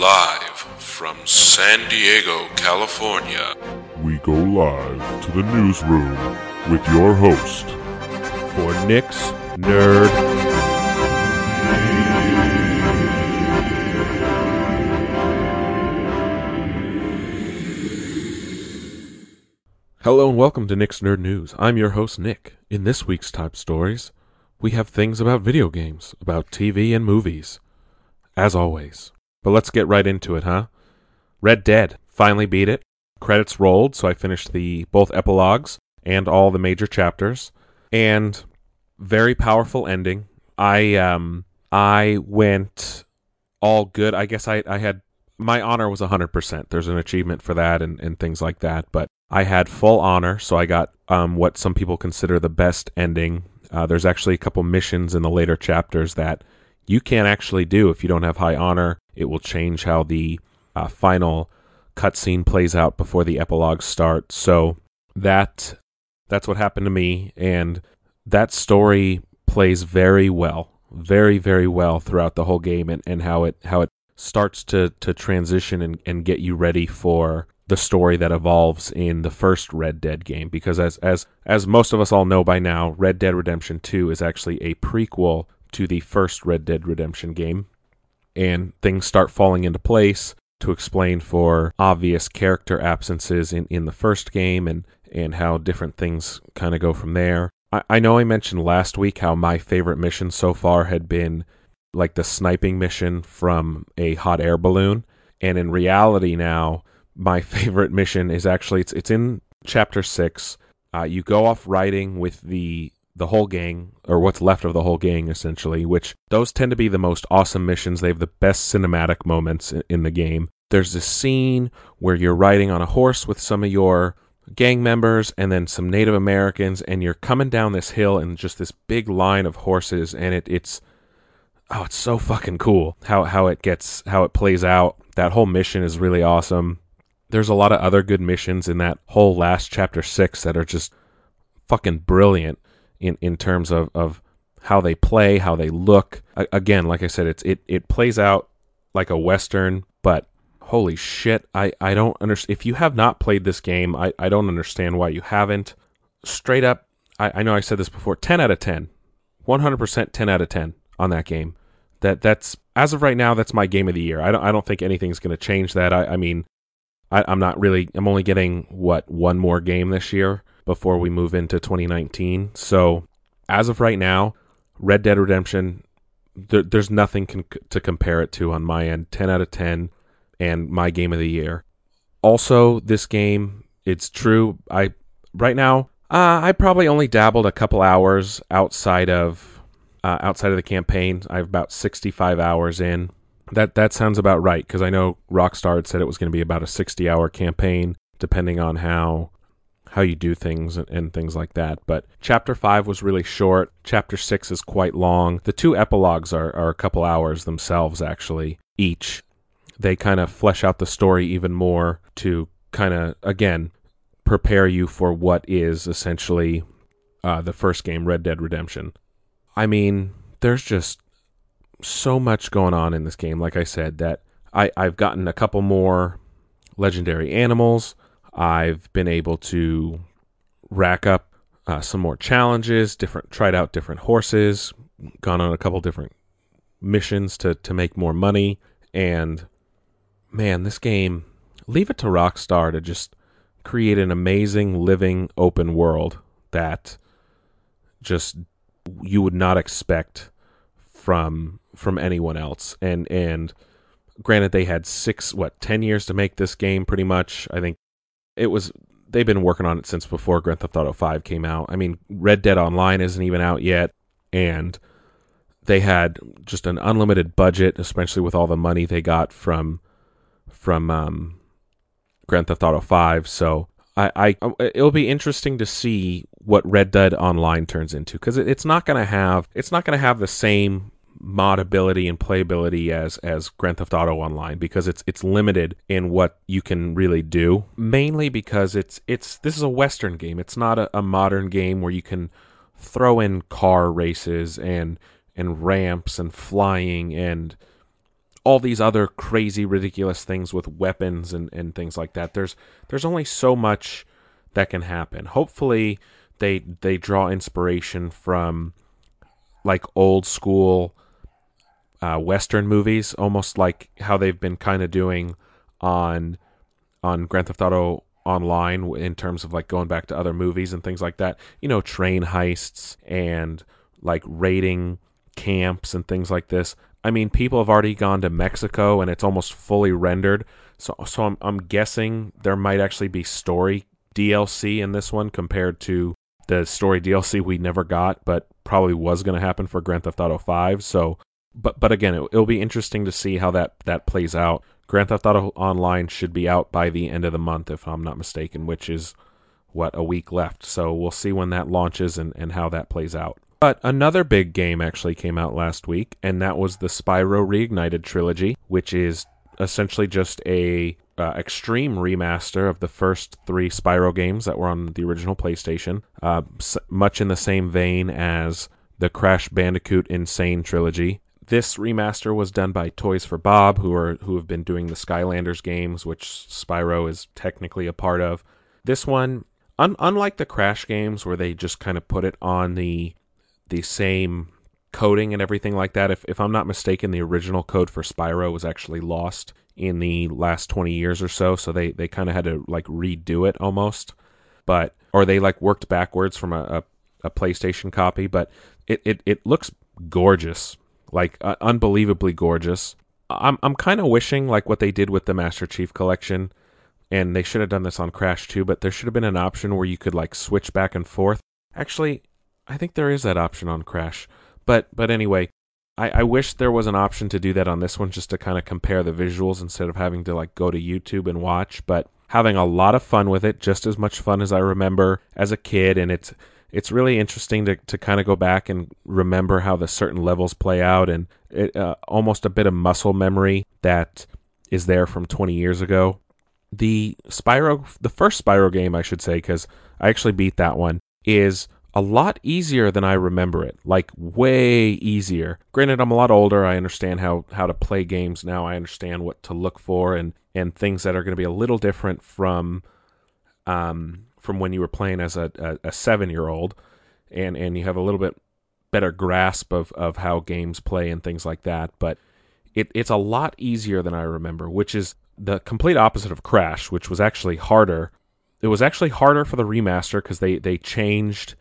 Live from San Diego, California. We go live to the newsroom with your host, for Nick's Nerd. Hello and welcome to Nick's Nerd News. I'm your host, Nick. In this week's top stories, we have things about video games, about TV and movies. As always. But let's get right into it, huh? Red Dead finally beat it. Credits rolled, so I finished the both epilogues and all the major chapters. And very powerful ending. I um I went all good. I guess I, I had my honor was 100%. There's an achievement for that and, and things like that. But I had full honor, so I got um, what some people consider the best ending. Uh, there's actually a couple missions in the later chapters that you can't actually do if you don't have high honor. It will change how the uh, final cutscene plays out before the epilogue starts. So that that's what happened to me, and that story plays very well, very very well throughout the whole game, and, and how it how it starts to to transition and, and get you ready for the story that evolves in the first Red Dead game because as as as most of us all know by now, Red Dead Redemption 2 is actually a prequel to the first Red Dead Redemption game, and things start falling into place to explain for obvious character absences in, in the first game and, and how different things kind of go from there. I, I know I mentioned last week how my favorite mission so far had been like the sniping mission from a hot air balloon. And in reality now, my favorite mission is actually it's it's in chapter six. Uh, you go off riding with the the whole gang, or what's left of the whole gang, essentially, which those tend to be the most awesome missions. They have the best cinematic moments in the game. There's this scene where you're riding on a horse with some of your gang members and then some Native Americans, and you're coming down this hill and just this big line of horses, and it, it's oh, it's so fucking cool how how it gets how it plays out. That whole mission is really awesome. There's a lot of other good missions in that whole last chapter six that are just fucking brilliant in in terms of of how they play, how they look. Again, like I said, it's it it plays out like a western, but holy shit, I I don't understand. If you have not played this game, I I don't understand why you haven't. Straight up, I I know I said this before. Ten out of ten, one hundred percent, ten out of ten on that game. That that's as of right now, that's my game of the year. I don't I don't think anything's going to change that. I I mean, I, I'm not really. I'm only getting what one more game this year before we move into 2019. So, as of right now, Red Dead Redemption, there, there's nothing con- to compare it to on my end. 10 out of 10, and my game of the year. Also, this game, it's true. I right now, uh, I probably only dabbled a couple hours outside of uh, outside of the campaign. I have about 65 hours in. That that sounds about right because I know Rockstar had said it was going to be about a 60 hour campaign, depending on how how you do things and, and, things like that. But chapter five was really short. Chapter six is quite long. The two epilogues are, are a couple hours themselves, actually, each. They kind of flesh out the story even more to kind of, again, prepare you for what is essentially uh, the first game, Red Dead Redemption. I mean, there's just so much going on in this game, like I said, that I, I've gotten a couple more legendary animals. I've been able to rack up uh, some more challenges, different tried out different horses, gone on a couple different missions to to make more money, and man, this game leave it to Rockstar to just create an amazing living open world that just you would not expect from from anyone else. And and granted they had 6 what 10 years to make this game pretty much. I think it was they've been working on it since before Grand Theft Auto 5 came out. I mean, Red Dead Online isn't even out yet and they had just an unlimited budget, especially with all the money they got from from um, Grand Theft Auto 5. So I, I it'll be interesting to see what Red Dead Online turns into because it, it's not going to have it's not going to have the same modability and playability as as Grand Theft Auto Online because it's it's limited in what you can really do. Mainly because it's it's this is a Western game. It's not a, a modern game where you can throw in car races and and ramps and flying and all these other crazy ridiculous things with weapons and, and things like that. There's there's only so much that can happen. Hopefully they they draw inspiration from like old school uh, western movies, almost like how they've been kind of doing on on Grand Theft Auto Online in terms of like going back to other movies and things like that. You know, train heists and like raiding camps and things like this. I mean, people have already gone to Mexico and it's almost fully rendered. So, so I'm, I'm guessing there might actually be story DLC in this one compared to the story DLC we never got, but probably was going to happen for Grand Theft Auto 5. So, but but again, it, it'll be interesting to see how that that plays out. Grand Theft Auto Online should be out by the end of the month, if I'm not mistaken, which is what a week left. So we'll see when that launches and, and how that plays out. But another big game actually came out last week, and that was the Spyro Reignited trilogy, which is essentially just a uh, extreme remaster of the first three Spyro games that were on the original PlayStation, uh, much in the same vein as the Crash Bandicoot Insane trilogy. This remaster was done by Toys for Bob, who are who have been doing the Skylanders games, which Spyro is technically a part of. This one, un- unlike the Crash games, where they just kind of put it on the the same coding and everything like that. If if I'm not mistaken, the original code for Spyro was actually lost in the last 20 years or so, so they they kind of had to like redo it almost. But or they like worked backwards from a, a, a PlayStation copy, but it it it looks gorgeous, like uh, unbelievably gorgeous. I'm I'm kind of wishing like what they did with the Master Chief collection and they should have done this on Crash too, but there should have been an option where you could like switch back and forth. Actually, I think there is that option on Crash. But but anyway, I, I wish there was an option to do that on this one just to kind of compare the visuals instead of having to like go to YouTube and watch. But having a lot of fun with it, just as much fun as I remember as a kid, and it's it's really interesting to, to kind of go back and remember how the certain levels play out and it, uh, almost a bit of muscle memory that is there from 20 years ago. The Spyro, the first Spyro game, I should say, because I actually beat that one, is a lot easier than I remember it. Like way easier. Granted, I'm a lot older. I understand how how to play games now. I understand what to look for and and things that are going to be a little different from um from when you were playing as a a, a seven year old, and and you have a little bit better grasp of of how games play and things like that. But it it's a lot easier than I remember, which is the complete opposite of Crash, which was actually harder. It was actually harder for the remaster because they they changed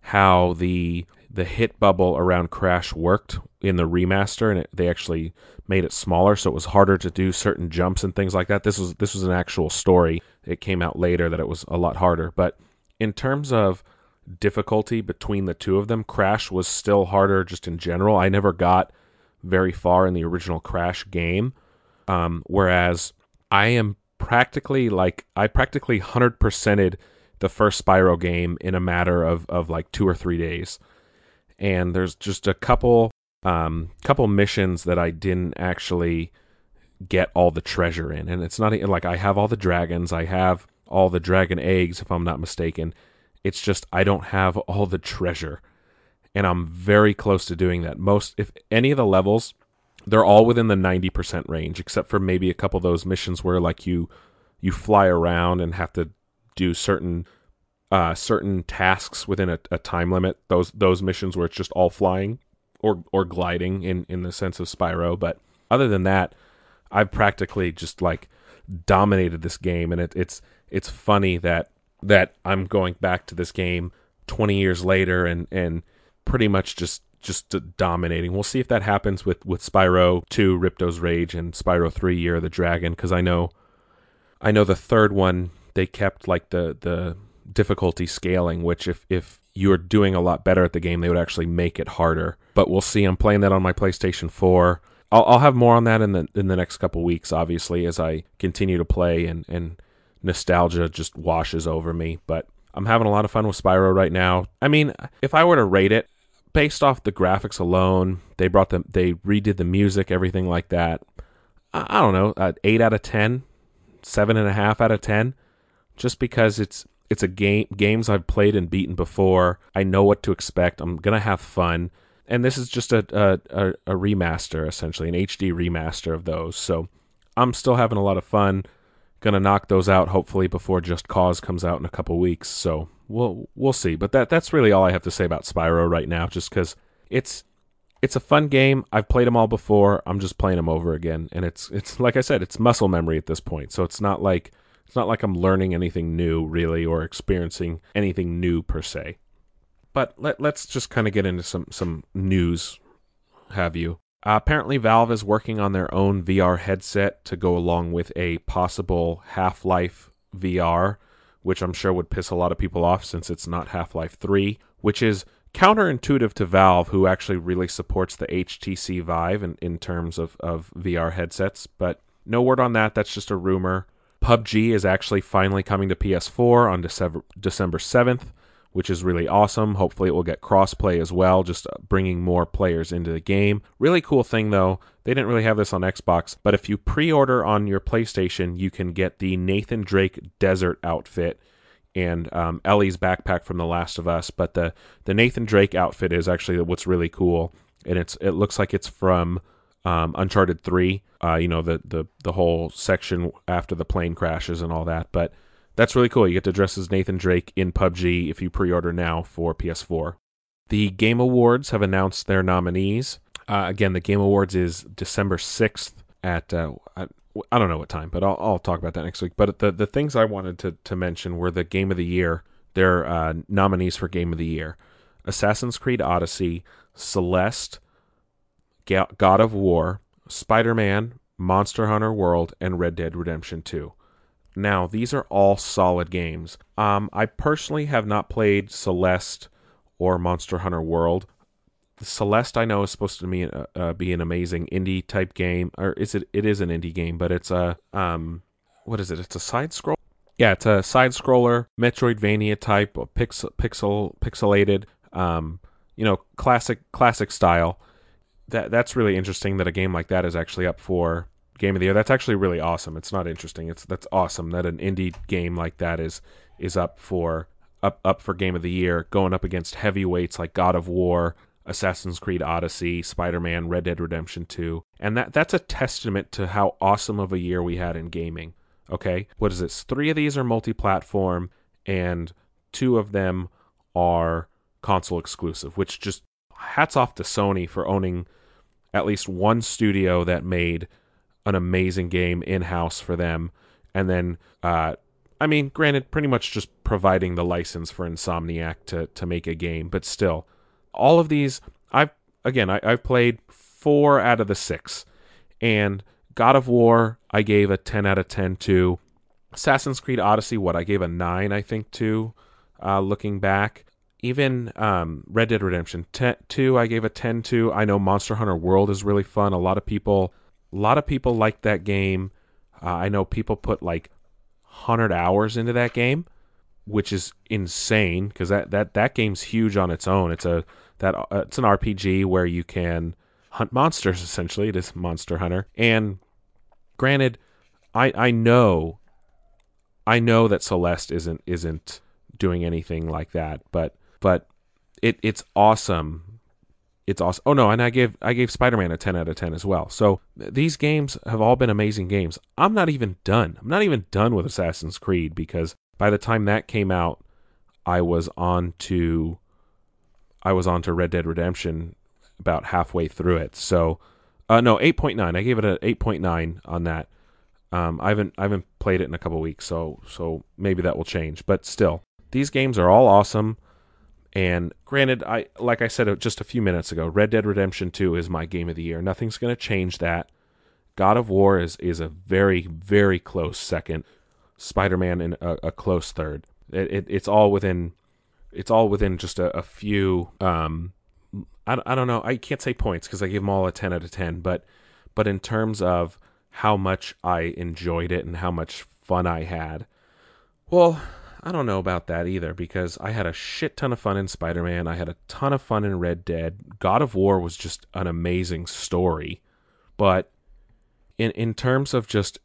how the the hit bubble around Crash worked in the remaster, and it, they actually made it smaller, so it was harder to do certain jumps and things like that. This was this was an actual story. It came out later that it was a lot harder, but in terms of difficulty between the two of them, Crash was still harder just in general. I never got very far in the original Crash game, um, whereas I am practically like I practically hundred percented the first Spyro game in a matter of, of like two or three days. And there's just a couple um couple missions that I didn't actually get all the treasure in. And it's not like I have all the dragons, I have all the dragon eggs if I'm not mistaken. It's just I don't have all the treasure. And I'm very close to doing that. Most if any of the levels they're all within the 90% range except for maybe a couple of those missions where like you you fly around and have to do certain uh, certain tasks within a, a, time limit. Those those missions where it's just all flying or or gliding in in the sense of Spyro. But other than that, I've practically just like dominated this game, and it, it's it's funny that that I'm going back to this game 20 years later and and pretty much just just dominating. We'll see if that happens with with Spyro 2 Ripto's Rage and Spyro 3 Year of the Dragon cuz I know I know the third one they kept like the the difficulty scaling, which if if you are doing a lot better at the game, they would actually make it harder. But we'll see. I'm playing that on my PlayStation 4. I'll, I'll have more on that in the in the next couple weeks, obviously, as I continue to play and and nostalgia just washes over me. But I'm having a lot of fun with Spyro right now. I mean, if I were to rate it based off the graphics alone, they brought them, they redid the music, everything like that. I, I don't know, uh, eight out of ten, seven and a half out of ten just because it's it's a game games I've played and beaten before. I know what to expect. I'm gonna have fun. And this is just a, a, a, remaster, essentially, an HD remaster of those. So I'm still having a lot of fun. Gonna knock those out hopefully before Just Cause comes out in a couple weeks. So we'll we'll see. But that that's really all I have to say about Spyro right now, just because it's it's a fun game. I've played them all before. I'm just playing them over again, and it's it's like I said, it's muscle memory at this point. So it's not like it's not like I'm learning anything new really or experiencing anything new per se. But let, let's just kind of get into some some news. Have you? Uh, apparently, Valve is working on their own VR headset to go along with a possible Half Life VR, which I'm sure would piss a lot of people off since it's not Half Life 3, which is counterintuitive to Valve, who actually really supports the HTC Vive in, in terms of, of VR headsets. But no word on that. That's just a rumor. PUBG is actually finally coming to PS4 on December, December 7th which is really awesome. Hopefully, it will get crossplay as well, just uh, bringing more players into the game. Really cool thing though, they didn't really have this on Xbox, but if you pre order on your PlayStation, you can get the Nathan Drake Desert outfit and um, Ellie's backpack from The Last of Us. But the, the Nathan Drake outfit is actually what's really cool, and it's it looks like it's from. Um, Uncharted Three, uh, you know the, the the whole section after the plane crashes and all that. But that's really cool. You get to dress as Nathan Drake in PUBG if you pre order now for PS4. The Game Awards have announced their nominees. Uh, again, the Game Awards is December 6th at, uh, I, I, don't know what time, but I'll, I'll, talk about that next week. But the, the things I wanted to, to mention were the Game of the Year, their uh, nominees for Game of the Year Assassin's Creed Odyssey, Celeste, God of War, Spider Man, Monster Hunter World, and Red Dead Redemption 2. Now, these are all solid games. Um, I personally have not played Celeste or Monster Hunter World. Celeste I know is supposed to be uh, uh, be an amazing indie type game, or is it? It is an indie game, but it's a um, what is it? It's a side scroll. Yeah, it's a side scroller, Metroidvania type, pixel pixel pixelated, um, you know, classic classic style. That that's really interesting that a game like that is actually up for game of the year. That's actually really awesome. It's not interesting. It's that's awesome that an indie game like that is is up for up up for game of the year, going up against heavyweights like God of War, Assassin's Creed Odyssey, Spider-Man, Red Dead Redemption 2. And that that's a testament to how awesome of a year we had in gaming. Okay? What is this? 3 of these are multi-platform and 2 of them are console exclusive, which just hats off to Sony for owning at least one studio that made an amazing game in house for them. And then, uh, I mean, granted, pretty much just providing the license for Insomniac to to make a game, but still, all of these, I've again, I, I've played four out of the six, and God of War, I gave a ten out of ten to. Assassin's Creed Odyssey, what I gave a nine, I think, to. Uh, looking back, even um, Red Dead Redemption 10, 2, I gave a 10 to. I know Monster Hunter World is really fun. A lot of people a lot of people like that game. Uh, I know people put like 100 hours into that game, which is insane because that, that, that game's huge on its own. It's a that uh, it's an RPG where you can hunt monsters essentially. It is Monster Hunter. And granted, I I know I know that Celeste isn't isn't doing anything like that, but but it it's awesome it's awesome. Oh no, and I gave I gave Spider-Man a 10 out of 10 as well. So these games have all been amazing games. I'm not even done. I'm not even done with Assassin's Creed because by the time that came out, I was on to I was on to Red Dead Redemption about halfway through it. So uh, no, 8.9. I gave it an 8.9 on that. Um, I haven't I haven't played it in a couple weeks, so so maybe that will change. But still, these games are all awesome. And granted, I like I said just a few minutes ago, Red Dead Redemption 2 is my game of the year. Nothing's going to change that. God of War is is a very very close second. Spider-Man in a, a close third. It, it, it's all within it's all within just a, a few um I, I don't know. I can't say points because I gave them all a 10 out of 10, but but in terms of how much I enjoyed it and how much fun I had, well, I don't know about that either because I had a shit ton of fun in Spider Man. I had a ton of fun in Red Dead. God of War was just an amazing story. But in, in terms of just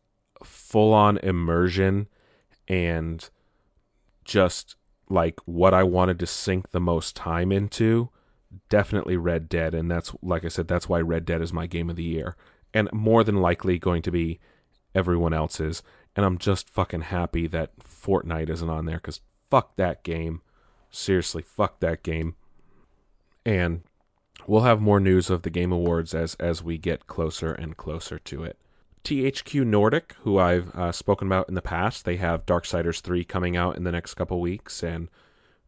full on immersion and just like what I wanted to sink the most time into, definitely Red Dead, and that's like I said, that's why Red Dead is my game of the year, and more than likely going to be everyone else's. And I'm just fucking happy that Fortnite isn't on there because fuck that game. Seriously, fuck that game. And we'll have more news of the Game Awards as as we get closer and closer to it. THQ Nordic, who I've uh, spoken about in the past, they have Darksiders 3 coming out in the next couple weeks, and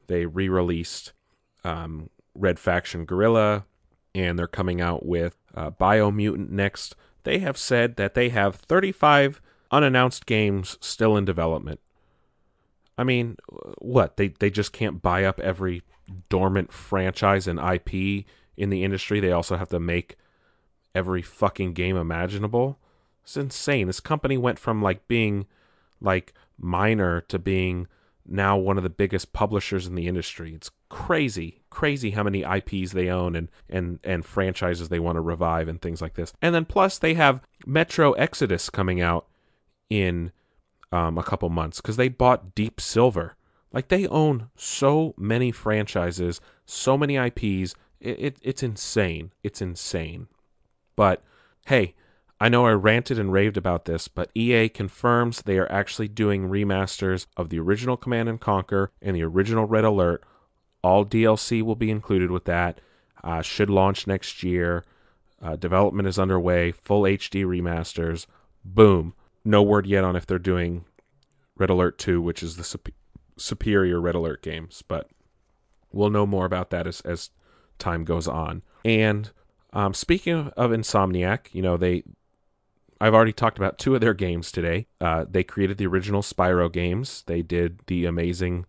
they re released um, Red Faction Guerrilla, and they're coming out with uh, Biomutant next. They have said that they have 35 unannounced games still in development. I mean, what? They, they just can't buy up every dormant franchise and IP in the industry. They also have to make every fucking game imaginable. It's insane. This company went from like being like minor to being now one of the biggest publishers in the industry. It's crazy, crazy how many IPs they own and and and franchises they want to revive and things like this. And then plus they have Metro Exodus coming out in um, a couple months because they bought Deep Silver. Like they own so many franchises, so many IPs. It, it, it's insane. It's insane. But hey, I know I ranted and raved about this, but EA confirms they are actually doing remasters of the original Command and Conquer and the original Red Alert. All DLC will be included with that. Uh, should launch next year. Uh, development is underway. Full HD remasters. Boom. No word yet on if they're doing Red Alert 2, which is the sup- superior Red Alert games, but we'll know more about that as, as time goes on. And um, speaking of, of Insomniac, you know, they I've already talked about two of their games today. Uh, they created the original Spyro games. They did the amazing,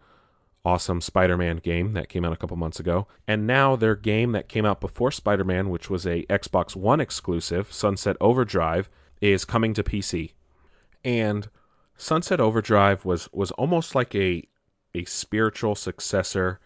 awesome Spider Man game that came out a couple months ago. And now their game that came out before Spider Man, which was a Xbox One exclusive, Sunset Overdrive, is coming to PC. And Sunset Overdrive was, was almost like a, a spiritual successor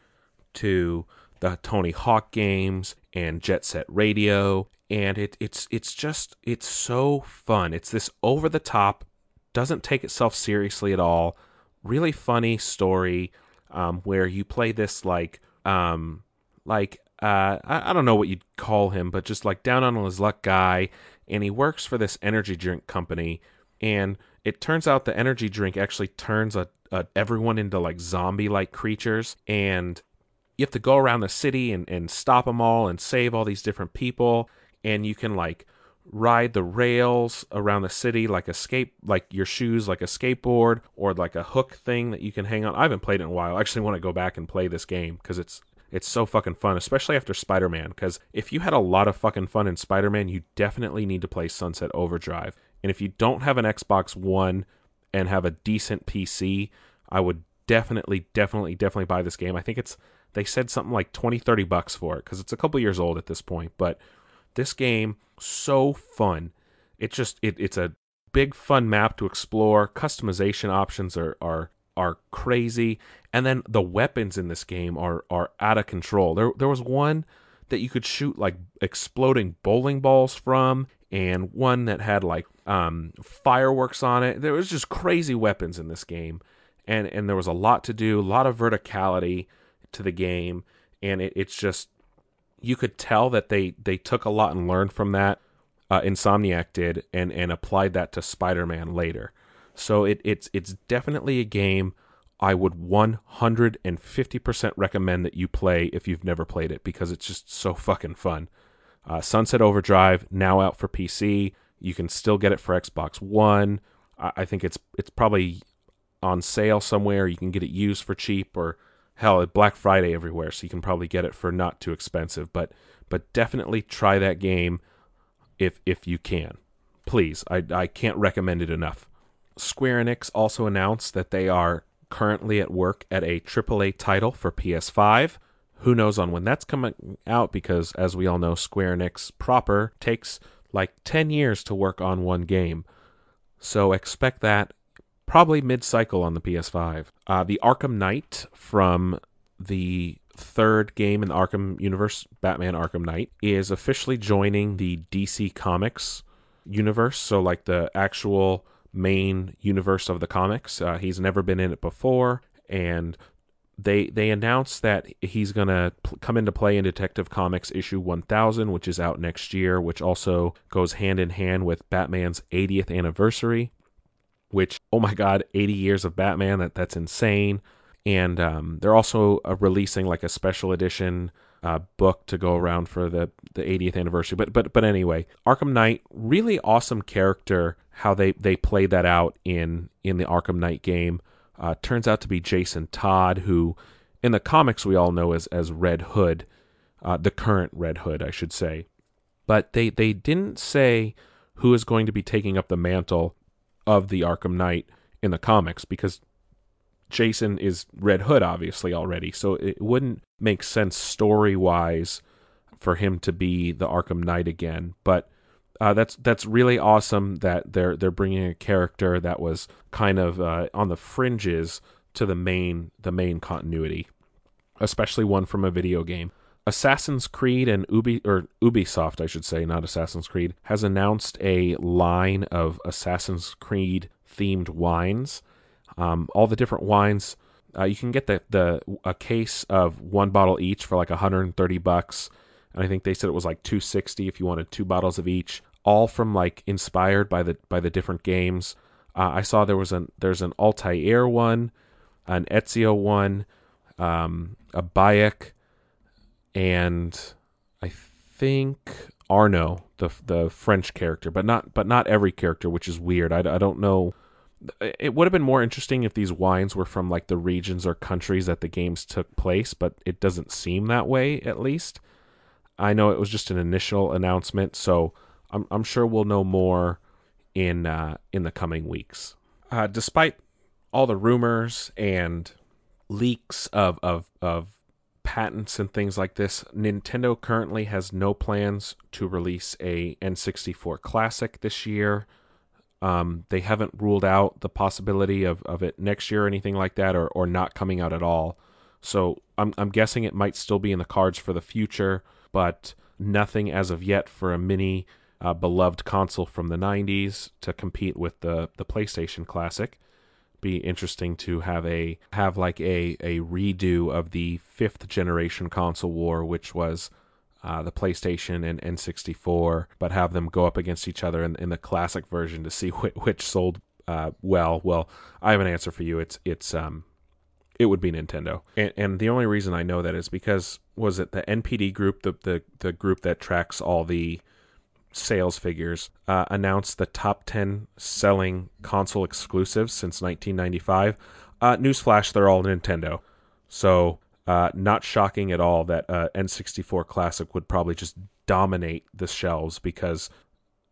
to the Tony Hawk games and Jet Set Radio and it, it's it's just it's so fun. It's this over the top, doesn't take itself seriously at all. Really funny story um, where you play this like um, like uh, I, I don't know what you'd call him, but just like down on his luck guy, and he works for this energy drink company, and it turns out the energy drink actually turns a, a everyone into like zombie like creatures, and you have to go around the city and, and stop them all and save all these different people and you can like ride the rails around the city like a skate like your shoes like a skateboard or like a hook thing that you can hang on. I haven't played it in a while. I actually want to go back and play this game because it's it's so fucking fun, especially after Spider Man. Because if you had a lot of fucking fun in Spider Man, you definitely need to play Sunset Overdrive. And if you don't have an Xbox One and have a decent PC, I would definitely, definitely, definitely buy this game. I think it's, they said something like 20, 30 bucks for it because it's a couple years old at this point. But this game so fun. It just it, it's a big fun map to explore. Customization options are are are crazy, and then the weapons in this game are are out of control. There there was one that you could shoot like exploding bowling balls from, and one that had like um, fireworks on it. There was just crazy weapons in this game, and and there was a lot to do, a lot of verticality to the game, and it, it's just you could tell that they they took a lot and learned from that. Uh, Insomniac did and and applied that to Spider-Man later. So it it's it's definitely a game I would 150% recommend that you play if you've never played it because it's just so fucking fun. Uh, Sunset Overdrive now out for PC. You can still get it for Xbox One. I, I think it's it's probably on sale somewhere. You can get it used for cheap or hell, Black Friday everywhere, so you can probably get it for not too expensive. But but definitely try that game if if you can. Please, I I can't recommend it enough. Square Enix also announced that they are currently at work at a AAA title for PS5. Who knows on when that's coming out because as we all know Square Enix proper takes like 10 years to work on one game. So expect that probably mid cycle on the PS5. Uh, the Arkham Knight from the third game in the Arkham universe, Batman Arkham Knight, is officially joining the DC Comics universe. So, like the actual main universe of the comics. Uh, he's never been in it before, and they they announced that he's going to pl- come into play in Detective Comics issue 1000, which is out next year, which also goes hand in hand with Batman's 80th anniversary. Which, oh my God, 80 years of Batman, that that's insane. And um, they're also uh, releasing like a special edition uh, book to go around for the, the 80th anniversary. But but but anyway, Arkham Knight, really awesome character. How they they played that out in in the Arkham Knight game uh, turns out to be Jason Todd, who in the comics we all know as as Red Hood, uh, the current Red Hood, I should say. But they they didn't say who is going to be taking up the mantle of the Arkham Knight in the comics because Jason is Red Hood, obviously, already. So it wouldn't make sense story wise for him to be the Arkham Knight again. But uh, that's that's really awesome that they're they're bringing a character that was kind of uh, on the fringes to the main the main continuity, especially one from a video game. Assassin's Creed and Ubi or Ubisoft, I should say, not Assassin's Creed, has announced a line of Assassin's Creed themed wines um, all the different wines. Uh, you can get the the a case of one bottle each for like 130 bucks, and I think they said it was like 260 if you wanted two bottles of each. All from like inspired by the by the different games. Uh, I saw there was an there's an Altair one, an Ezio one, um, a Bayek, and I think Arno, the the French character, but not but not every character, which is weird. I, I don't know it would have been more interesting if these wines were from like the regions or countries that the games took place, but it doesn't seem that way at least. I know it was just an initial announcement, so I'm I'm sure we'll know more in uh, in the coming weeks. Uh, despite all the rumors and leaks of, of of patents and things like this, Nintendo currently has no plans to release a N64 Classic this year. Um, they haven't ruled out the possibility of, of it next year or anything like that, or, or not coming out at all. So I'm I'm guessing it might still be in the cards for the future, but nothing as of yet for a mini uh, beloved console from the 90s to compete with the the PlayStation Classic. Be interesting to have a have like a a redo of the fifth generation console war, which was uh, the PlayStation and N64, but have them go up against each other in, in the classic version to see which, which sold uh, well. Well, I have an answer for you. It's it's um, it would be Nintendo, and, and the only reason I know that is because was it the NPD group, the the the group that tracks all the sales figures, uh, announced the top ten selling console exclusives since 1995. Uh, newsflash, they're all Nintendo. So uh, not shocking at all that uh, N64 Classic would probably just dominate the shelves because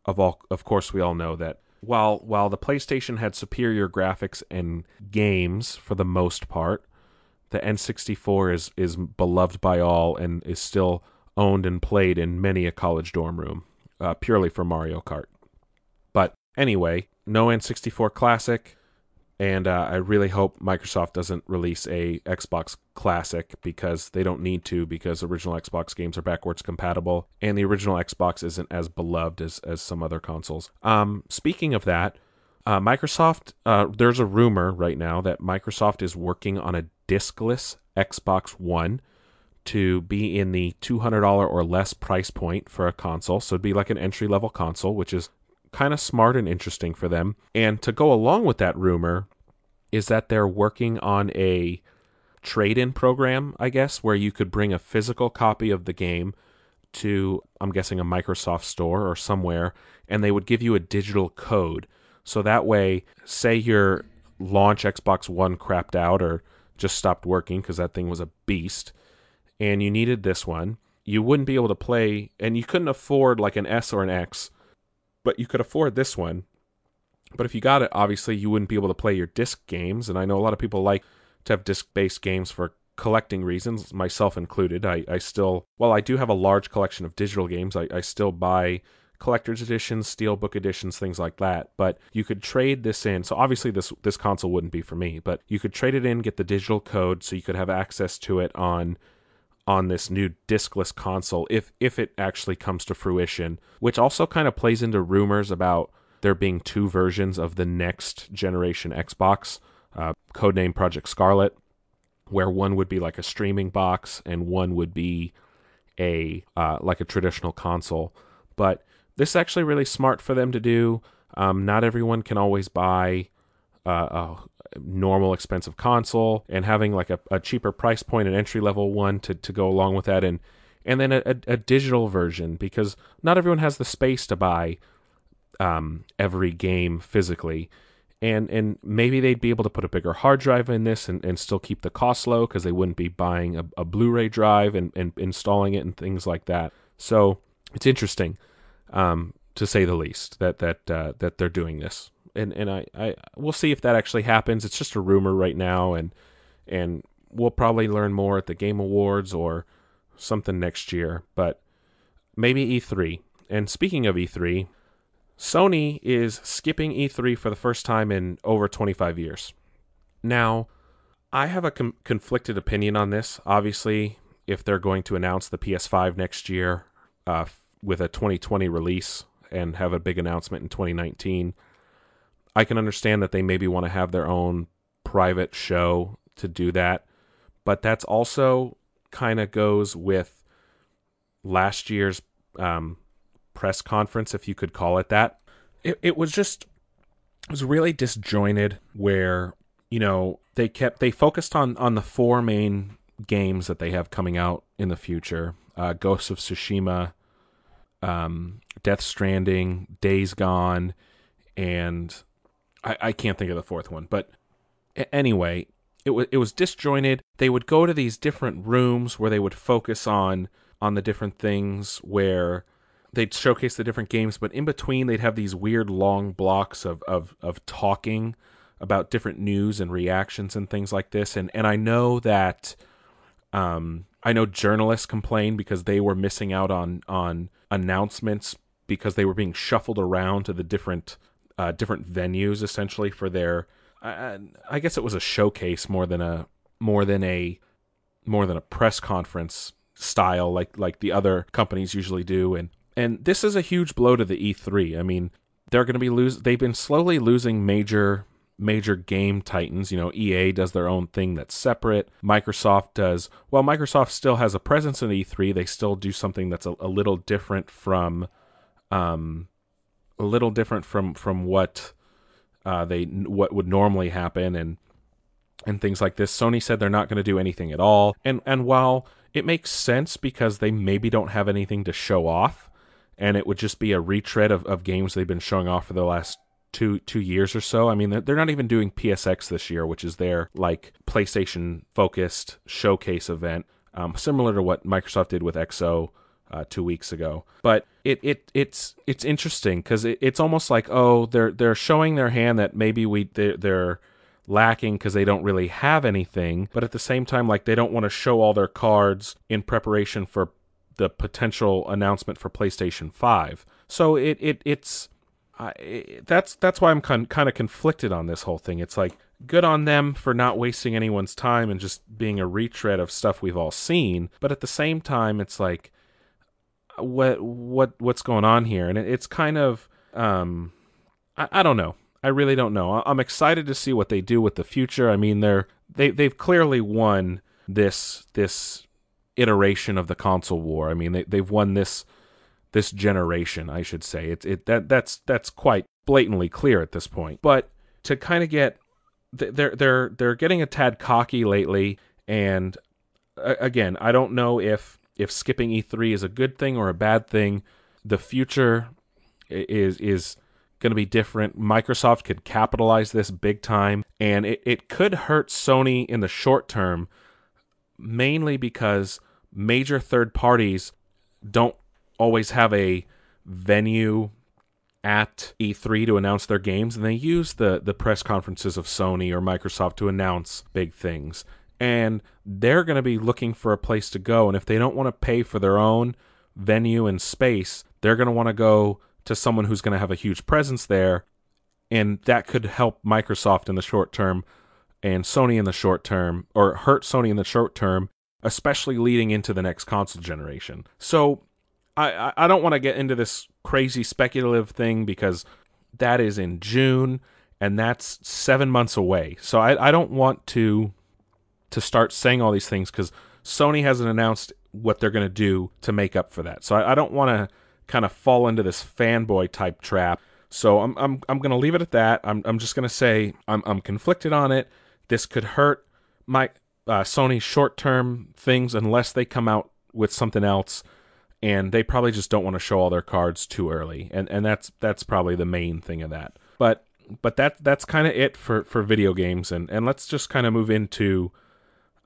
of all. Of course, we all know that while while the PlayStation had superior graphics and games for the most part, the N64 is is beloved by all and is still owned and played in many a college dorm room, uh, purely for Mario Kart. But anyway, no N64 Classic and uh, I really hope Microsoft doesn't release a Xbox Classic because they don't need to because original Xbox games are backwards compatible and the original Xbox isn't as beloved as as some other consoles. Um, speaking of that, uh, Microsoft, uh, there's a rumor right now that Microsoft is working on a diskless Xbox One to be in the $200 or less price point for a console. So it'd be like an entry level console, which is kind of smart and interesting for them. And to go along with that rumor is that they're working on a trade in program, I guess, where you could bring a physical copy of the game to, I'm guessing, a Microsoft store or somewhere, and they would give you a digital code. So that way, say your launch Xbox One crapped out or just stopped working because that thing was a beast, and you needed this one, you wouldn't be able to play, and you couldn't afford like an S or an X but you could afford this one. But if you got it, obviously you wouldn't be able to play your disc games. And I know a lot of people like to have disc based games for collecting reasons, myself included. I, I still, well, I do have a large collection of digital games. I, I still buy collector's editions, steelbook editions, things like that. But you could trade this in. So obviously this this console wouldn't be for me, but you could trade it in, get the digital code, so you could have access to it on on this new diskless console if if it actually comes to fruition, which also kind of plays into rumors about there being two versions of the next generation Xbox, uh, codename Project Scarlett. where one would be like a streaming box and one would be a uh, like a traditional console. But this is actually really smart for them to do. Um, not everyone can always buy uh, a normal expensive console, and having like a, a cheaper price point, an entry level one to, to go along with that, and and then a, a, a digital version because not everyone has the space to buy um, every game physically. And and maybe they'd be able to put a bigger hard drive in this and, and still keep the cost low because they wouldn't be buying a, a Blu-ray drive and, and installing it and things like that. So it's interesting, um, to say the least, that that uh, that they're doing this. And and I, I we'll see if that actually happens. It's just a rumor right now, and and we'll probably learn more at the Game Awards or something next year. But maybe E3. And speaking of E3, Sony is skipping E3 for the first time in over 25 years. Now, I have a com- conflicted opinion on this. Obviously, if they're going to announce the PS5 next year uh, with a 2020 release and have a big announcement in 2019, I can understand that they maybe want to have their own private show to do that. But that's also kind of goes with last year's um, press conference, if you could call it that. It, it was just it was really disjointed where you know they kept they focused on on the four main games that they have coming out in the future uh, ghosts of tsushima um, death stranding days gone and I, I can't think of the fourth one but anyway it was it was disjointed they would go to these different rooms where they would focus on on the different things where they'd showcase the different games, but in between they'd have these weird long blocks of of of talking about different news and reactions and things like this. And and I know that um I know journalists complain because they were missing out on on announcements because they were being shuffled around to the different uh, different venues essentially for their uh, I guess it was a showcase more than a more than a more than a press conference style like like the other companies usually do and and this is a huge blow to the E3. I mean, they're going to be lose. They've been slowly losing major major game titans. You know, EA does their own thing that's separate. Microsoft does. Well, Microsoft still has a presence in E3. They still do something that's a, a little different from, um, a little different from from what uh, they what would normally happen and and things like this. Sony said they're not going to do anything at all. And and while it makes sense because they maybe don't have anything to show off and it would just be a retread of, of games they've been showing off for the last two two years or so. I mean, they're not even doing PSX this year, which is their like PlayStation focused showcase event, um, similar to what Microsoft did with XO uh, two weeks ago. But it it it's it's interesting because it, it's almost like oh they're they're showing their hand that maybe we they're, they're lacking because they don't really have anything, but at the same time like they don't want to show all their cards in preparation for the potential announcement for PlayStation 5. So it, it it's it, that's that's why I'm con- kind of conflicted on this whole thing. It's like good on them for not wasting anyone's time and just being a retread of stuff we've all seen, but at the same time it's like what what what's going on here and it, it's kind of um I, I don't know. I really don't know. I'm excited to see what they do with the future. I mean, they're they they've clearly won this this iteration of the console war. I mean, they they've won this this generation, I should say. It's it that that's that's quite blatantly clear at this point. But to kind of get they're they're they're getting a tad cocky lately and again, I don't know if if skipping E3 is a good thing or a bad thing. The future is is going to be different. Microsoft could capitalize this big time, and it, it could hurt Sony in the short term, mainly because major third parties don't always have a venue at E3 to announce their games, and they use the the press conferences of Sony or Microsoft to announce big things. And they're going to be looking for a place to go, and if they don't want to pay for their own venue and space, they're going to want to go to someone who's going to have a huge presence there, and that could help Microsoft in the short term and Sony in the short term, or hurt Sony in the short term especially leading into the next console generation. So I, I don't want to get into this crazy speculative thing because that is in June and that's seven months away. So I, I don't want to to start saying all these things because Sony hasn't announced what they're going to do to make up for that. So I, I don't want to kind of fall into this fanboy type trap. So I'm I'm I'm going to leave it at that. I'm I'm just going to say I'm I'm conflicted on it. This could hurt my uh, Sony short term things unless they come out with something else, and they probably just don't want to show all their cards too early, and and that's that's probably the main thing of that. But but that that's kind of it for for video games, and and let's just kind of move into.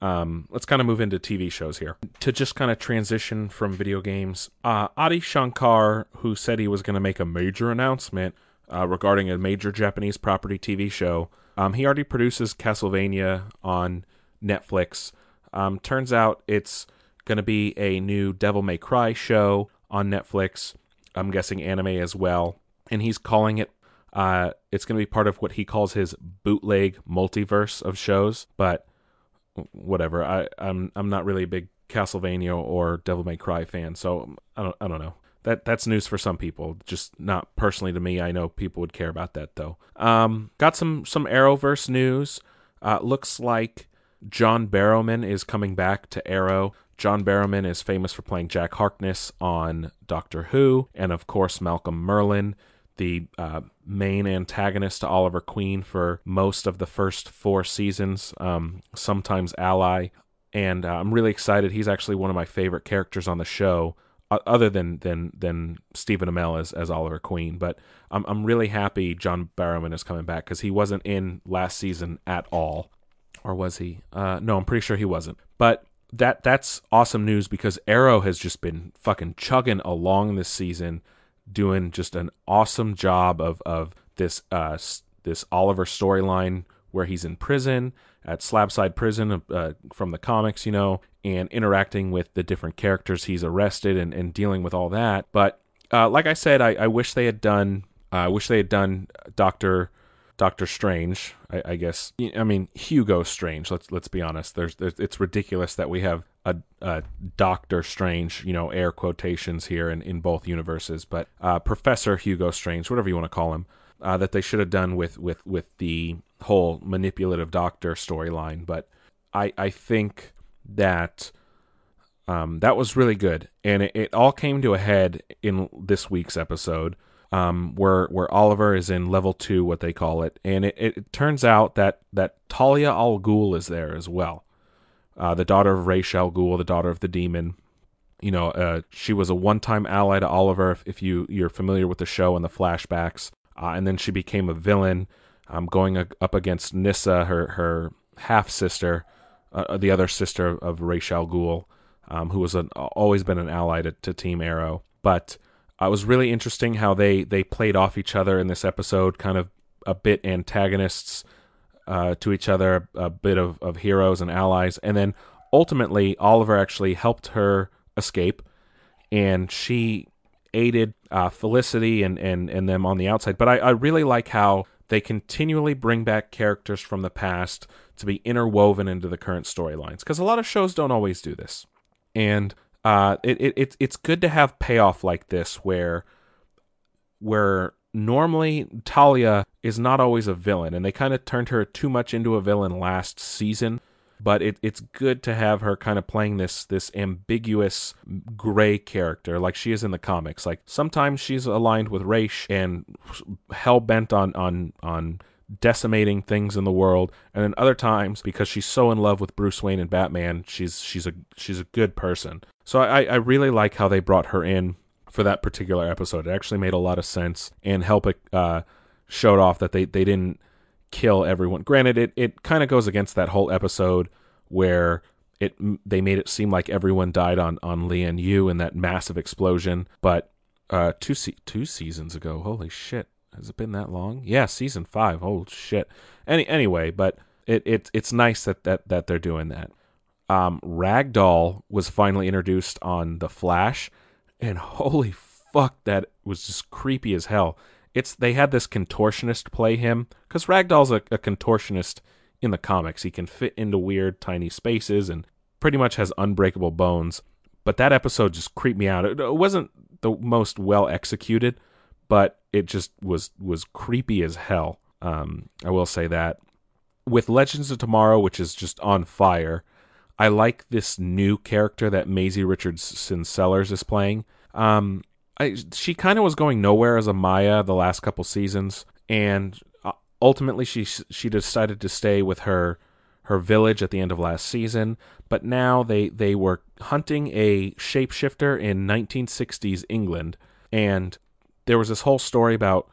Um, let's kind of move into TV shows here to just kind of transition from video games. Uh, Adi Shankar, who said he was going to make a major announcement uh, regarding a major Japanese property TV show, um, he already produces Castlevania on Netflix. Um, turns out it's going to be a new Devil May Cry show on Netflix. I'm guessing anime as well. And he's calling it, uh, it's going to be part of what he calls his bootleg multiverse of shows. But whatever. I, I'm I'm not really a big Castlevania or Devil May Cry fan, so I don't I don't know. That that's news for some people, just not personally to me. I know people would care about that though. Um, got some some Arrowverse news. Uh, looks like John Barrowman is coming back to Arrow. John Barrowman is famous for playing Jack Harkness on Doctor Who, and of course Malcolm Merlyn, the uh, main antagonist to Oliver Queen for most of the first four seasons, um, sometimes ally. And uh, I'm really excited. He's actually one of my favorite characters on the show, other than than than Stephen Amell as, as Oliver Queen. But I'm I'm really happy John Barrowman is coming back because he wasn't in last season at all, or was he? Uh, no, I'm pretty sure he wasn't. But that that's awesome news because Arrow has just been fucking chugging along this season doing just an awesome job of of this uh this Oliver storyline where he's in prison at Slabside Prison uh, from the comics, you know, and interacting with the different characters he's arrested and, and dealing with all that. But uh, like I said, I, I wish they had done. Uh, I wish they had done Doctor Doctor Strange. I, I, guess. I mean Hugo Strange. Let's let's be honest. There's, there's it's ridiculous that we have a, a, Doctor Strange, you know, air quotations here in, in both universes, but uh, Professor Hugo Strange, whatever you want to call him, uh, that they should have done with with with the whole manipulative Doctor storyline. But I I think that um, that was really good, and it, it all came to a head in this week's episode. Um, where where Oliver is in level two, what they call it, and it, it turns out that that Talia al Ghul is there as well uh, the daughter of Ra's al Ghul, the daughter of the demon. You know, uh, she was a one-time ally to Oliver. If, if, you you're familiar with the show and the flashbacks, uh, and then she became a villain, um, going up against Nissa, her her half sister, uh, the other sister of Ra's al Ghul, um, who was an, always been an ally to, to Team Arrow. But uh, it was really interesting how they they played off each other in this episode, kind of a bit antagonists uh, to each other, a bit of, of heroes and allies, and then ultimately Oliver actually helped her escape, and she aided uh, Felicity and, and, and them on the outside. But I, I really like how they continually bring back characters from the past to be interwoven into the current storylines because a lot of shows don't always do this, and uh, it, it, it it's good to have payoff like this where where normally Talia is not always a villain, and they kind of turned her too much into a villain last season. But it, it's good to have her kind of playing this this ambiguous gray character, like she is in the comics. Like sometimes she's aligned with Ra's and hell bent on on on decimating things in the world, and then other times because she's so in love with Bruce Wayne and Batman, she's she's a she's a good person. So I, I really like how they brought her in for that particular episode. It actually made a lot of sense and help it uh, showed off that they, they didn't kill everyone. Granted, it, it kind of goes against that whole episode where it they made it seem like everyone died on on Lian Yu in that massive explosion. But uh, two se- two seasons ago, holy shit, has it been that long? Yeah, season five. Oh shit. Any anyway, but it, it it's nice that that that they're doing that. Um, Ragdoll was finally introduced on the Flash, and holy fuck, that was just creepy as hell. It's they had this contortionist play him because Ragdoll's a, a contortionist in the comics. He can fit into weird tiny spaces and pretty much has unbreakable bones. But that episode just creeped me out. It, it wasn't the most well executed, but it just was was creepy as hell. Um, I will say that. with Legends of Tomorrow, which is just on fire, I like this new character that Maisie Richardson Sellers is playing. Um, I, she kind of was going nowhere as Amaya the last couple seasons, and uh, ultimately she she decided to stay with her her village at the end of last season. But now they they were hunting a shapeshifter in 1960s England, and there was this whole story about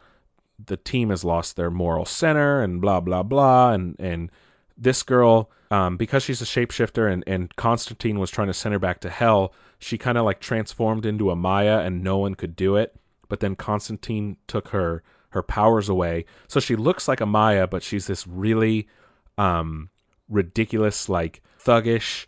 the team has lost their moral center and blah blah blah, and and this girl um, because she's a shapeshifter and, and Constantine was trying to send her back to hell, she kind of like transformed into Amaya and no one could do it. But then Constantine took her her powers away. So she looks like Amaya, but she's this really um, ridiculous, like thuggish,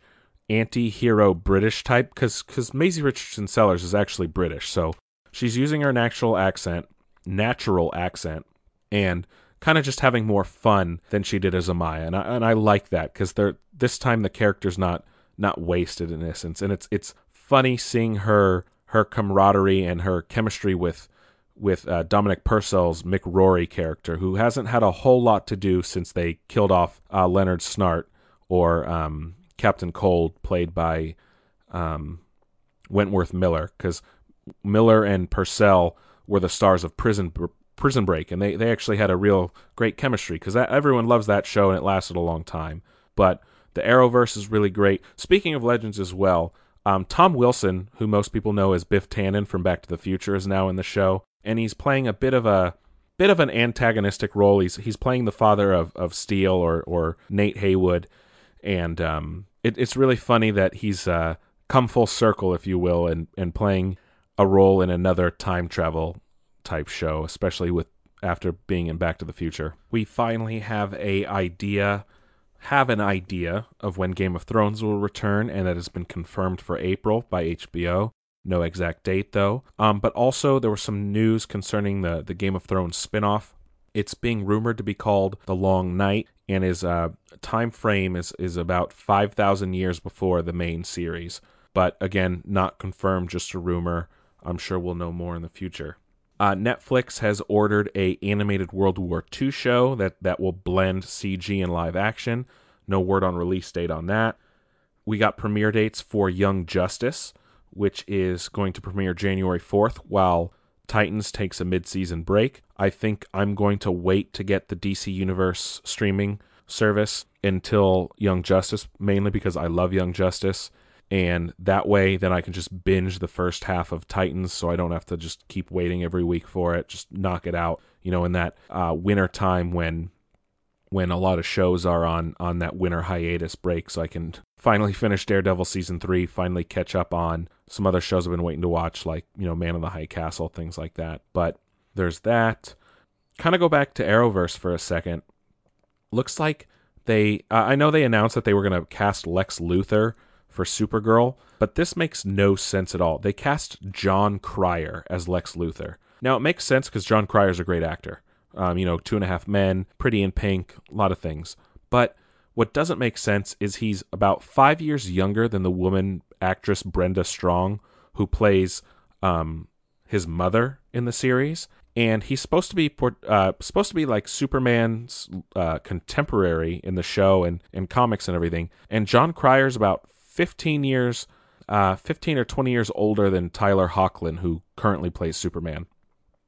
anti-hero British type. Because because Maisie Richardson Sellers is actually British, so she's using her natural accent, natural accent, and kind of just having more fun than she did as Amaya, and I, and I like that because they're this time the character's not not wasted in essence, and it's it's funny seeing her her camaraderie and her chemistry with with uh, Dominic Purcell's Mick Rory character, who hasn't had a whole lot to do since they killed off uh, Leonard Snart or um, Captain Cold, played by um, Wentworth Miller, because Miller and Purcell were the stars of Prison Prison Break, and they, they actually had a real great chemistry because everyone loves that show and it lasted a long time. But the Arrowverse is really great. Speaking of legends as well, um, Tom Wilson, who most people know as Biff Tannen from Back to the Future, is now in the show, and he's playing a bit of a bit of an antagonistic role. He's he's playing the father of of Steel or or Nate Heywood, and um, it, it's really funny that he's uh, come full circle, if you will, and and playing a role in another time travel type show, especially with after being in Back to the Future. We finally have a idea have an idea of when Game of Thrones will return, and that has been confirmed for April by HBO. No exact date though. Um, but also there was some news concerning the the Game of Thrones spinoff. It's being rumored to be called The Long Night, and his uh, time frame is is about five thousand years before the main series. But again, not confirmed, just a rumor. I'm sure we'll know more in the future. Uh, Netflix has ordered a animated World War II show that that will blend CG and live action. No word on release date on that. We got premiere dates for Young Justice, which is going to premiere January 4th, while Titans takes a mid-season break. I think I'm going to wait to get the DC Universe streaming service until Young Justice, mainly because I love Young Justice and that way then I can just binge the first half of Titans so I don't have to just keep waiting every week for it. Just knock it out you know in that uh, winter time when when a lot of shows are on on that winter hiatus break so I can finally finish Daredevil season 3 finally catch up on some other shows I've been waiting to watch like you know Man in the High Castle things like that. But there's that. Kind of go back to Arrowverse for a second. Looks like they uh, I know they announced that they were going to cast Lex Luthor for Supergirl, but this makes no sense at all. They cast Jon Cryer as Lex Luthor. Now, it makes sense because Jon Cryer is a great actor. Um, you know, Two and a Half Men, Pretty in Pink, a lot of things. But what doesn't make sense is he's about five years younger than the woman actress Brenda Strong, who plays um, his mother in the series. And he's supposed to be uh, supposed to be like Superman's uh, contemporary in the show and in comics and everything. And Jon Cryer's about 15 years, uh, 15 or 20 years older than Tyler Hoechlin, who currently plays Superman,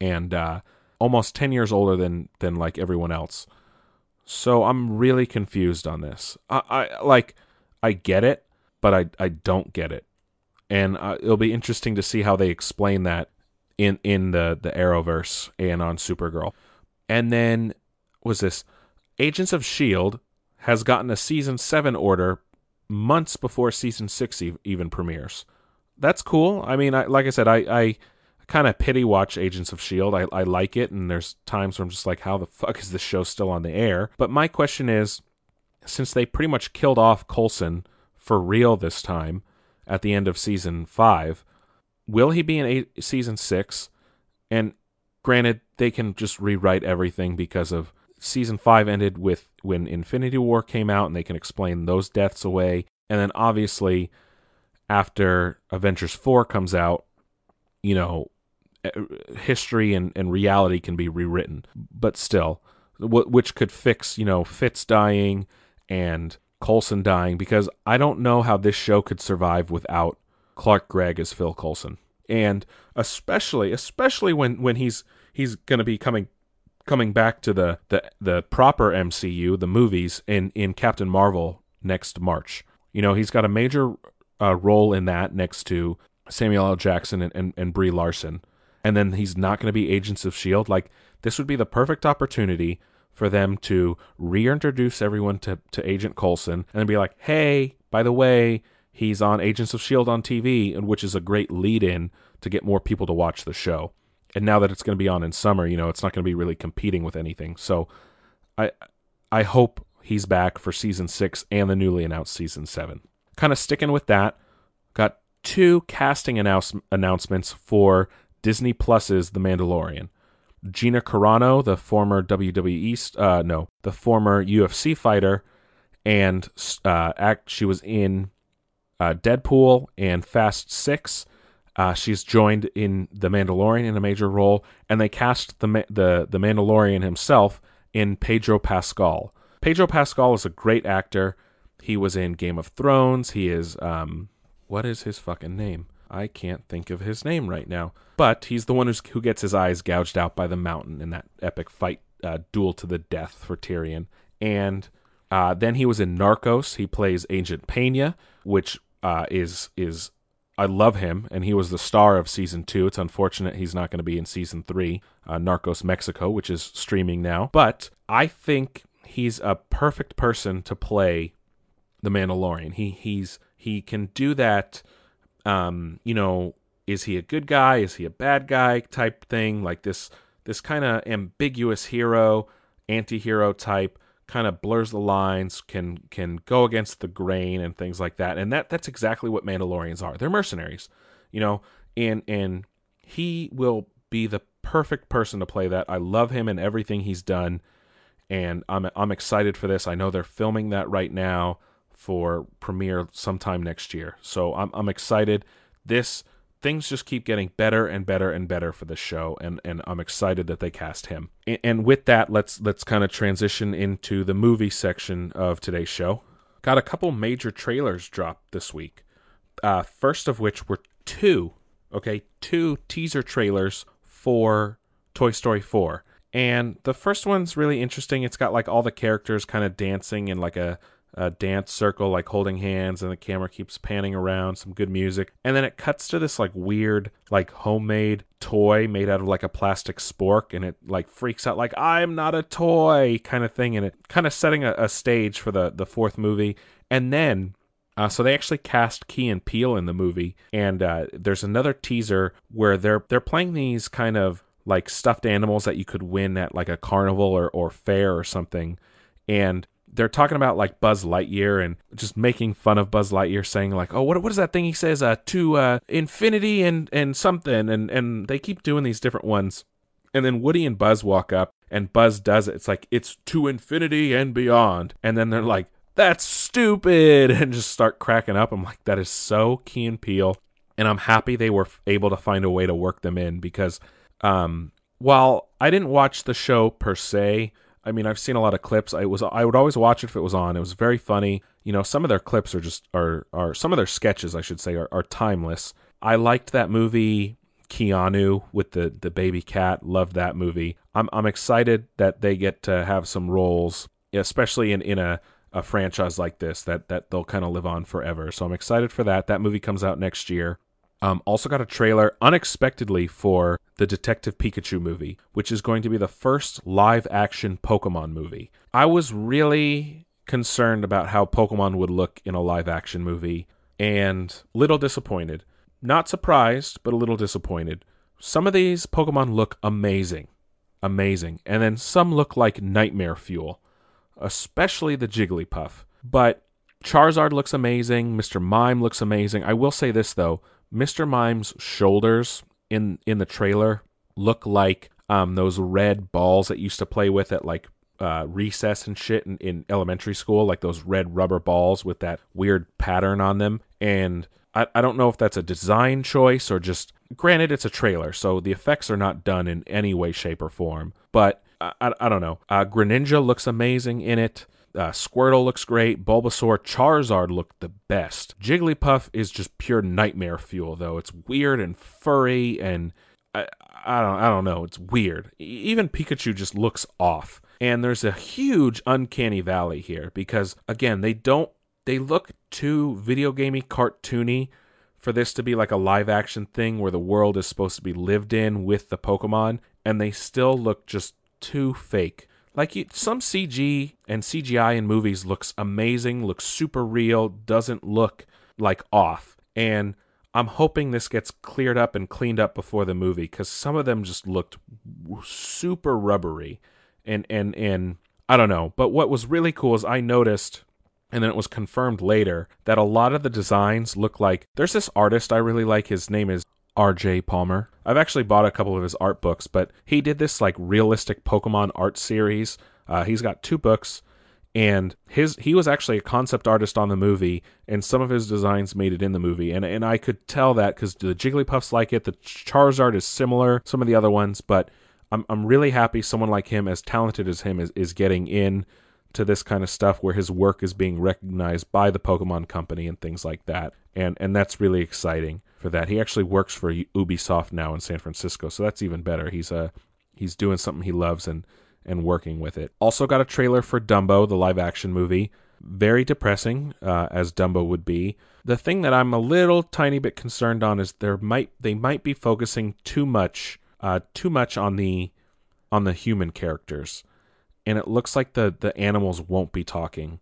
and uh, almost 10 years older than than like everyone else. So I'm really confused on this. I, I like, I get it, but I I don't get it, and uh, it'll be interesting to see how they explain that in in the the Arrowverse and on Supergirl. And then was this Agents of Shield has gotten a season 7 order months before season six even premieres. That's cool. I mean, I, like I said, I, I kind of pity watch Agents of S.H.I.E.L.D. I, I like it, and there's times where I'm just like, how the fuck is this show still on the air? But my question is since they pretty much killed off Coulson for real this time at the end of season five, will he be in season six? And granted, they can just rewrite everything because of season five ended with when Infinity War came out, and they can explain those deaths away. And then obviously, after Avengers 4 comes out, you know, history and, and reality can be rewritten. But still, wh- which could fix you know Fitz dying and Coulson dying because I don't know how this show could survive without Clark Gregg as Phil Coulson, and especially especially when when he's he's going to be coming coming back to the, the the proper MCU, the movies in in Captain Marvel next March. You know, he's got a major uh, role in that next to Samuel L. Jackson and, and, and Brie Larson. And then he's not going to be Agents of S.H.I.E.L.D. Like, this would be the perfect opportunity for them to reintroduce everyone to, to Agent Coulson and be like, hey, by the way, he's on Agents of S.H.I.E.L.D. on TV, and which is a great lead in to get more people to watch the show. And now that it's going to be on in summer, you know, it's not going to be really competing with anything. So I I hope he's back for season six and the newly announced season seven. Kind of sticking with that, got two casting announce- announcements for Disney Plus's The Mandalorian. Gina Carano, the former WWE, uh, no, the former UFC fighter, and uh, act she was in uh, Deadpool and Fast Six. Uh, she's joined in The Mandalorian in a major role, and they cast the the the Mandalorian himself in Pedro Pascal. Pedro Pascal is a great actor. He was in Game of Thrones. He is um, what is his fucking name? I can't think of his name right now. But he's the one who's, who gets his eyes gouged out by the mountain in that epic fight, uh, duel to the death for Tyrion. And uh, then he was in Narcos. He plays Agent Pena, which uh, is is I love him, and he was the star of season two. It's unfortunate he's not going to be in season three, uh, Narcos Mexico, which is streaming now. But I think he's a perfect person to play the Mandalorian. He he's he can do that. Um, you know, is he a good guy? Is he a bad guy? Type thing like this. This kind of ambiguous hero, anti-hero type kind of blurs the lines, can can go against the grain and things like that. And that that's exactly what Mandalorians are. They're mercenaries, you know. And and he will be the perfect person to play that. I love him and everything he's done, and I'm I'm excited for this. I know they're filming that right now for premiere sometime next year. So I'm I'm excited. This things just keep getting better and better and better for the show and and I'm excited that they cast him. And with that, let's let's kind of transition into the movie section of today's show. Got a couple major trailers dropped this week. Uh, first of which were two, okay, two teaser trailers for Toy Story 4. And the first one's really interesting. It's got like all the characters kind of dancing in like a a dance circle, like holding hands, and the camera keeps panning around, some good music. And then it cuts to this like weird, like homemade toy made out of like a plastic spork, and it like freaks out, like, I'm not a toy kind of thing. And it kind of setting a, a stage for the, the fourth movie. And then uh, so they actually cast Key and Peele in the movie, and uh, there's another teaser where they're they're playing these kind of like stuffed animals that you could win at like a carnival or, or fair or something, and they're talking about like Buzz Lightyear and just making fun of Buzz Lightyear, saying like, "Oh, what what is that thing he says? Uh, to uh, infinity and and something." And and they keep doing these different ones, and then Woody and Buzz walk up, and Buzz does it. It's like it's to infinity and beyond, and then they're like, "That's stupid," and just start cracking up. I'm like, that is so Key and Peele, and I'm happy they were able to find a way to work them in because, um, while I didn't watch the show per se. I mean, I've seen a lot of clips. I was I would always watch it if it was on. It was very funny. You know, some of their clips are just are are some of their sketches, I should say, are, are timeless. I liked that movie Keanu with the the baby cat. Loved that movie. I'm I'm excited that they get to have some roles, especially in in a a franchise like this that that they'll kind of live on forever. So I'm excited for that. That movie comes out next year. Um, also got a trailer unexpectedly for the Detective Pikachu movie, which is going to be the first live action Pokemon movie. I was really concerned about how Pokemon would look in a live action movie and little disappointed. Not surprised, but a little disappointed. Some of these Pokemon look amazing. Amazing. And then some look like nightmare fuel, especially the Jigglypuff. But Charizard looks amazing. Mr. Mime looks amazing. I will say this, though Mr. Mime's shoulders in in the trailer look like um, those red balls that used to play with at like uh, recess and shit in, in elementary school, like those red rubber balls with that weird pattern on them. And I, I don't know if that's a design choice or just granted it's a trailer, so the effects are not done in any way, shape, or form. But I, I, I don't know. Uh, Greninja looks amazing in it. Uh, Squirtle looks great. Bulbasaur, Charizard looked the best. Jigglypuff is just pure nightmare fuel, though. It's weird and furry, and I, I don't, I don't know. It's weird. Even Pikachu just looks off. And there's a huge uncanny valley here because, again, they don't, they look too video gamey, cartoony for this to be like a live action thing where the world is supposed to be lived in with the Pokemon, and they still look just too fake. Like you, some CG and CGI in movies looks amazing, looks super real, doesn't look like off. And I'm hoping this gets cleared up and cleaned up before the movie because some of them just looked super rubbery, and and and I don't know. But what was really cool is I noticed and then it was confirmed later that a lot of the designs look like there's this artist I really like. His name is RJ Palmer. I've actually bought a couple of his art books, but he did this like realistic Pokemon art series. Uh, he's got two books, and his he was actually a concept artist on the movie, and some of his designs made it in the movie, and and I could tell that because the Jigglypuffs like it, the Charizard is similar, some of the other ones, but I'm I'm really happy someone like him, as talented as him, is is getting in to this kind of stuff where his work is being recognized by the Pokemon company and things like that. And and that's really exciting for that. He actually works for Ubisoft now in San Francisco, so that's even better. He's a he's doing something he loves and and working with it. Also got a trailer for Dumbo, the live action movie. Very depressing, uh, as Dumbo would be. The thing that I'm a little tiny bit concerned on is there might they might be focusing too much uh, too much on the on the human characters and it looks like the the animals won't be talking.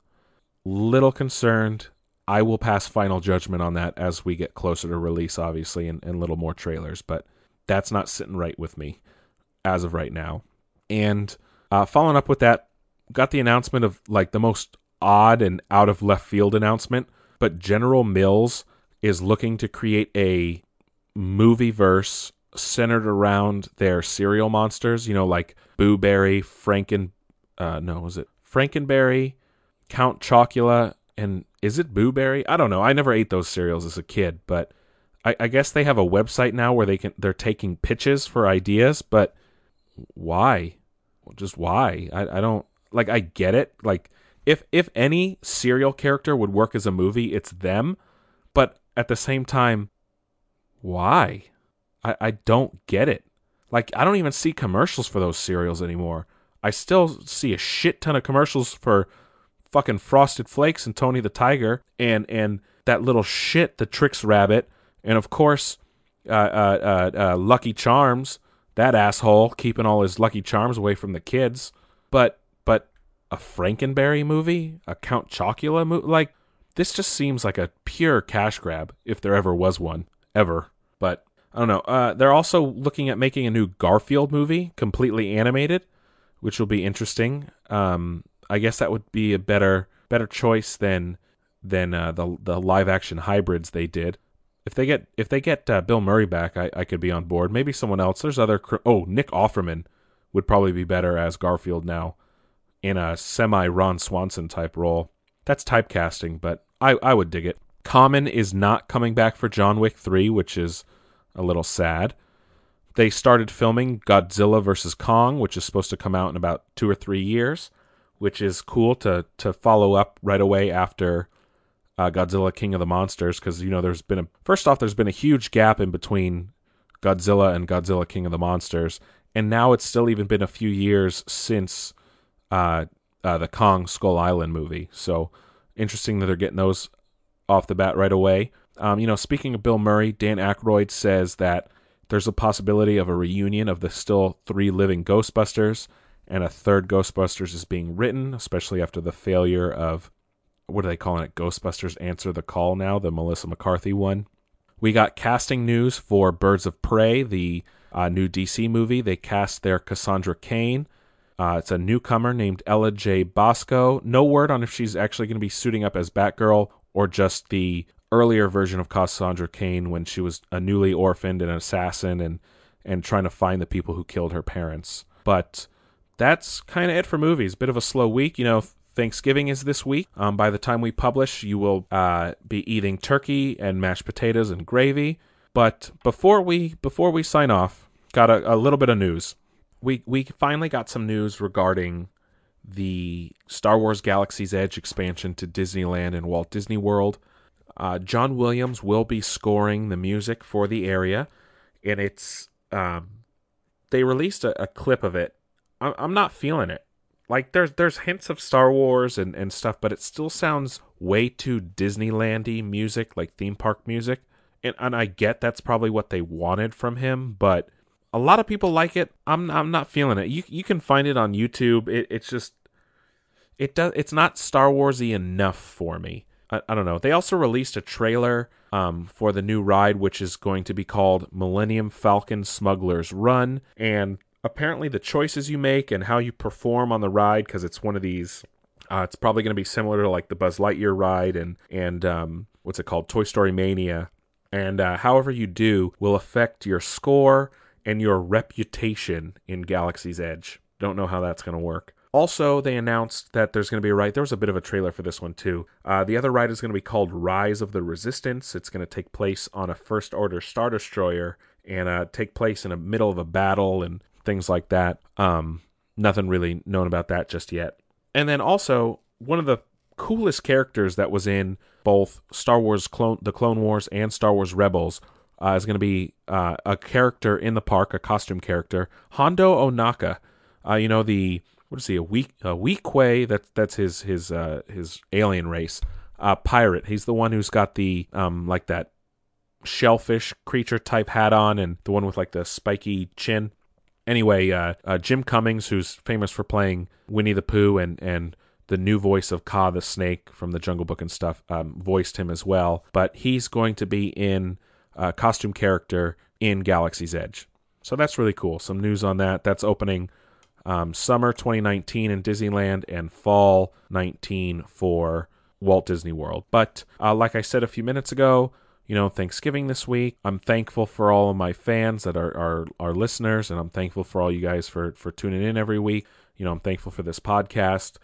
Little concerned. I will pass final judgment on that as we get closer to release, obviously, and, and little more trailers, but that's not sitting right with me as of right now. And uh, following up with that, got the announcement of like the most odd and out of left field announcement, but General Mills is looking to create a movie verse centered around their cereal monsters, you know, like Boo Berry, Franken uh, no, was it Frankenberry, Count Chocula, and is it Boo Berry? I don't know. I never ate those cereals as a kid, but I, I guess they have a website now where they can they're taking pitches for ideas, but why? Just why? I, I don't like. I get it. Like if if any cereal character would work as a movie, it's them. But at the same time, why? I, I don't get it. Like I don't even see commercials for those cereals anymore. I still see a shit ton of commercials for fucking Frosted Flakes and Tony the Tiger and and that little shit, the Trix Rabbit, and of course, uh, uh, uh, uh, Lucky Charms. That asshole keeping all his Lucky Charms away from the kids. But but a Frankenberry movie, a Count Chocula movie, like this just seems like a pure cash grab if there ever was one ever. But I don't know. Uh, they're also looking at making a new Garfield movie, completely animated which will be interesting. Um, I guess that would be a better better choice than than uh, the the live action hybrids they did. If they get if they get uh, Bill Murray back, I, I could be on board. Maybe someone else. There's other. Oh, Nick Offerman would probably be better as Garfield now, in a semi Ron Swanson type role. That's typecasting, but I I would dig it. Common is not coming back for John Wick three, which is a little sad. They started filming Godzilla vs Kong, which is supposed to come out in about two or three years, which is cool to to follow up right away after uh, Godzilla King of the Monsters, because you know there's been a first off there's been a huge gap in between Godzilla and Godzilla King of the Monsters, and now it's still even been a few years since uh, uh, the Kong Skull Island movie. So interesting that they're getting those off the bat right away. Um, you know, speaking of Bill Murray, Dan Aykroyd says that there's a possibility of a reunion of the still three living Ghostbusters, and a third Ghostbusters is being written, especially after the failure of what are they calling it? Ghostbusters Answer the Call now, the Melissa McCarthy one. We got casting news for Birds of Prey, the uh, new DC movie. They cast their Cassandra Cain. Uh, it's a newcomer named Ella Jay Basco. No word on if she's actually going to be suiting up as Batgirl or just the earlier version of Cassandra Cain when she was a newly orphaned and an assassin and and trying to find the people who killed her parents. But that's kind of it for movies. Bit of a slow week, you know. Thanksgiving is this week. Um, by the time we publish, you will uh, be eating turkey and mashed potatoes and gravy. But before we before we sign off, got a, a little bit of news. we we finally got some news regarding the Star Wars Galaxy's Edge expansion to Disneyland and Walt Disney World. Uh, John Williams will be scoring the music for the area, and it's um, they released a, a clip of it. I'm not feeling it. Like there's there's hints of Star Wars and, and stuff, but it still sounds way too Disneylandy music, like theme park music. And and I get that's probably what they wanted from him, but a lot of people like it. I'm I'm not feeling it. You you can find it on YouTube. It, it's just it does it's not Star Warsy enough for me. I, I don't know. They also released a trailer um, for the new ride, which is going to be called Millennium Falcon Smuggler's Run, and apparently the choices you make and how you perform on the ride, because it's one of these. Uh, it's probably going to be similar to like the Buzz Lightyear ride and and um, what's it called, Toy Story Mania, and uh, however you do will affect your score and your reputation in Galaxy's Edge. Don't know how that's going to work. Also, they announced that there's going to be a ride. There was a bit of a trailer for this one too. Uh, the other ride is going to be called Rise of the Resistance. It's going to take place on a First Order Star Destroyer and uh, take place in the middle of a battle and things like that. Um, nothing really known about that just yet. And then also one of the coolest characters that was in both Star Wars Clone, the Clone Wars, and Star Wars Rebels uh, is going to be uh, a character in the park, a costume character, Hondo Ohnaka. Uh, you know the what is he a weak a Weequay that's that's his his uh, his alien race pirate he's the one who's got the um like that shellfish creature type hat on and the one with like the spiky chin anyway uh, uh, Jim Cummings who's famous for playing Winnie the Pooh and and the new voice of Kaa the snake from the Jungle Book and stuff um, voiced him as well. But he's going to be in a costume character in Galaxy's Edge. So that's really cool. Some news on that. That's opening um, summer 2019 in Disneyland and fall 19 for Walt Disney World. But uh, like I said a few minutes ago, you know, Thanksgiving this week. I'm thankful for all of my fans that are, are, are listeners, and I'm thankful for all you guys for, for tuning in every week. You know, I'm thankful for this podcast.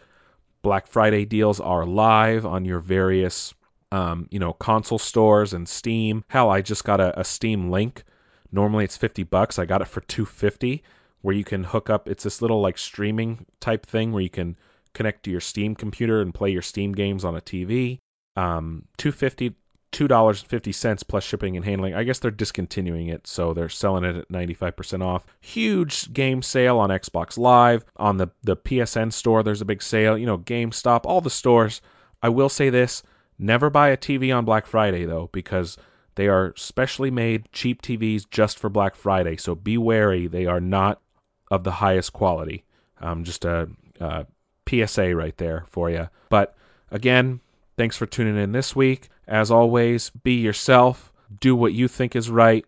Black Friday deals are live on your various, um, you know, console stores and Steam. Hell, I just got a, a Steam link. Normally it's 50 bucks. I got it for 250 where you can hook up. It's this little like streaming type thing where you can connect to your Steam computer and play your Steam games on a TV. Um, two fifty, two dollars fifty cents plus shipping and handling. I guess they're discontinuing it, so they're selling it at ninety five percent off. Huge game sale on Xbox Live on the the PSN store. There's a big sale. You know, GameStop, all the stores. I will say this: never buy a TV on Black Friday though, because they are specially made cheap TVs just for Black Friday. So be wary; they are not of the highest quality. Um, just a, a PSA right there for you. But again, thanks for tuning in this week. As always, be yourself, do what you think is right.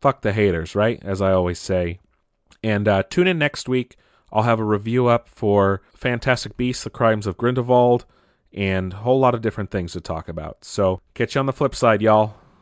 Fuck the haters, right? As I always say. And uh, tune in next week. I'll have a review up for Fantastic Beasts: The Crimes of Grindelwald, and a whole lot of different things to talk about. So, catch you on the flip side, y'all.